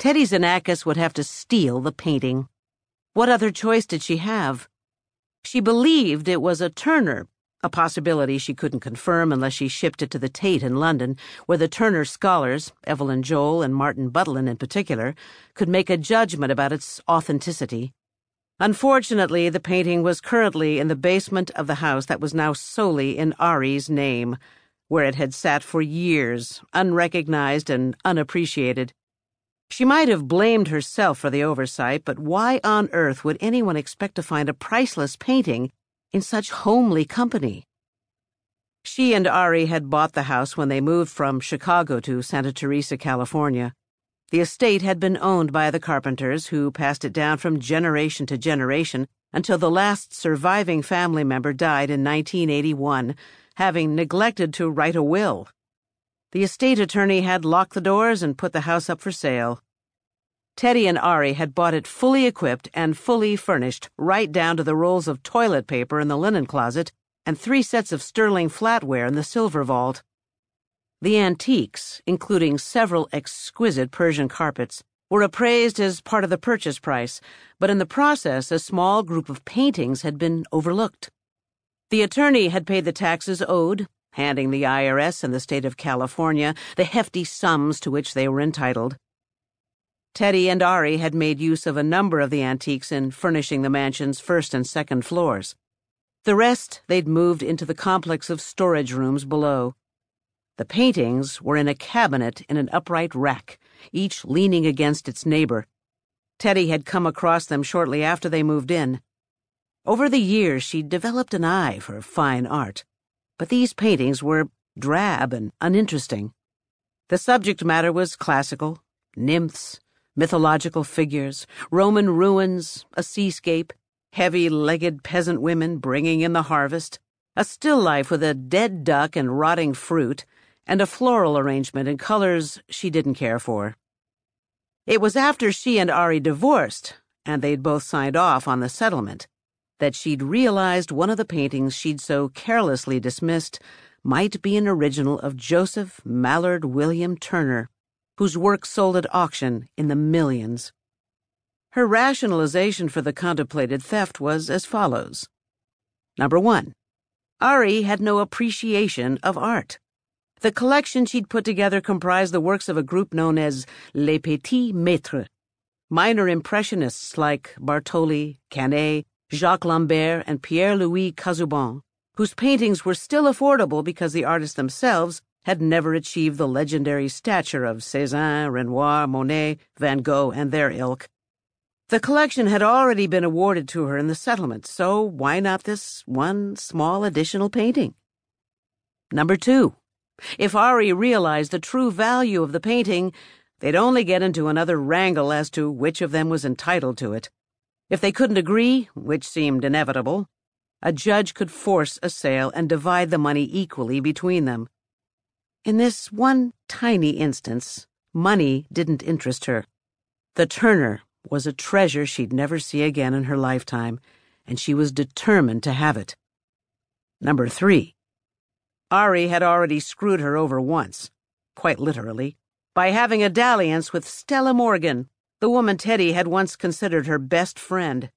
Teddy Xenakis would have to steal the painting. What other choice did she have? She believed it was a Turner, a possibility she couldn't confirm unless she shipped it to the Tate in London, where the Turner scholars, Evelyn Joll and Martin Butlin in particular, could make a judgment about its authenticity. Unfortunately, the painting was currently in the basement of the house that was now solely in Ari's name, where it had sat for years, unrecognized and unappreciated. She might have blamed herself for the oversight, but why on earth would anyone expect to find a priceless painting in such homely company? She and Ari had bought the house when they moved from Chicago to Santa Teresa, California. The estate had been owned by the Carpenters, who passed it down from generation to generation until the last surviving family member died in 1981, having neglected to write a will. The estate attorney had locked the doors and put the house up for sale. Teddy and Ari had bought it fully equipped and fully furnished, right down to the rolls of toilet paper in the linen closet and three sets of sterling flatware in the silver vault. The antiques, including several exquisite Persian carpets, were appraised as part of the purchase price, but in the process, a small group of paintings had been overlooked. The attorney had paid the taxes owed, handing the IRS and the state of California the hefty sums to which they were entitled. Teddy and Ari had made use of a number of the antiques in furnishing the mansion's first and second floors. The rest they'd moved into the complex of storage rooms below. The paintings were in a cabinet in an upright rack, each leaning against its neighbor. Teddy had come across them shortly after they moved in. Over the years, she'd developed an eye for fine art but these paintings were drab and uninteresting. The subject matter was classical nymphs, mythological figures, Roman ruins, a seascape, heavy legged peasant women bringing in the harvest, a still life with a dead duck and rotting fruit, and a floral arrangement in colors she didn't care for. It was after she and Ari divorced, and they'd both signed off on the settlement that she'd realized one of the paintings she'd so carelessly dismissed might be an original of Joseph Mallord William Turner, whose work sold at auction in the millions. Her rationalization for the contemplated theft was as follows Number one, Ari had no appreciation of art. The collection she'd put together comprised the works of a group known as Les Petits Maîtres, minor impressionists like Bartoli, Canet, Jacques Lambert, and Pierre Louis Casaubon, whose paintings were still affordable because the artists themselves had never achieved the legendary stature of Cezanne, Renoir, Monet, Van Gogh, and their ilk. The collection had already been awarded to her in the settlement, so why not this one small additional painting? Number two, if Ari realized the true value of the painting, they'd only get into another wrangle as to which of them was entitled to it. If they couldn't agree, which seemed inevitable, a judge could force a sale and divide the money equally between them. In this one tiny instance, money didn't interest her. The Turner was a treasure she'd never see again in her lifetime, and she was determined to have it. Number three. Ari had already screwed her over once, quite literally, by having a dalliance with Stella Morgan, the woman Teddy had once considered her best friend.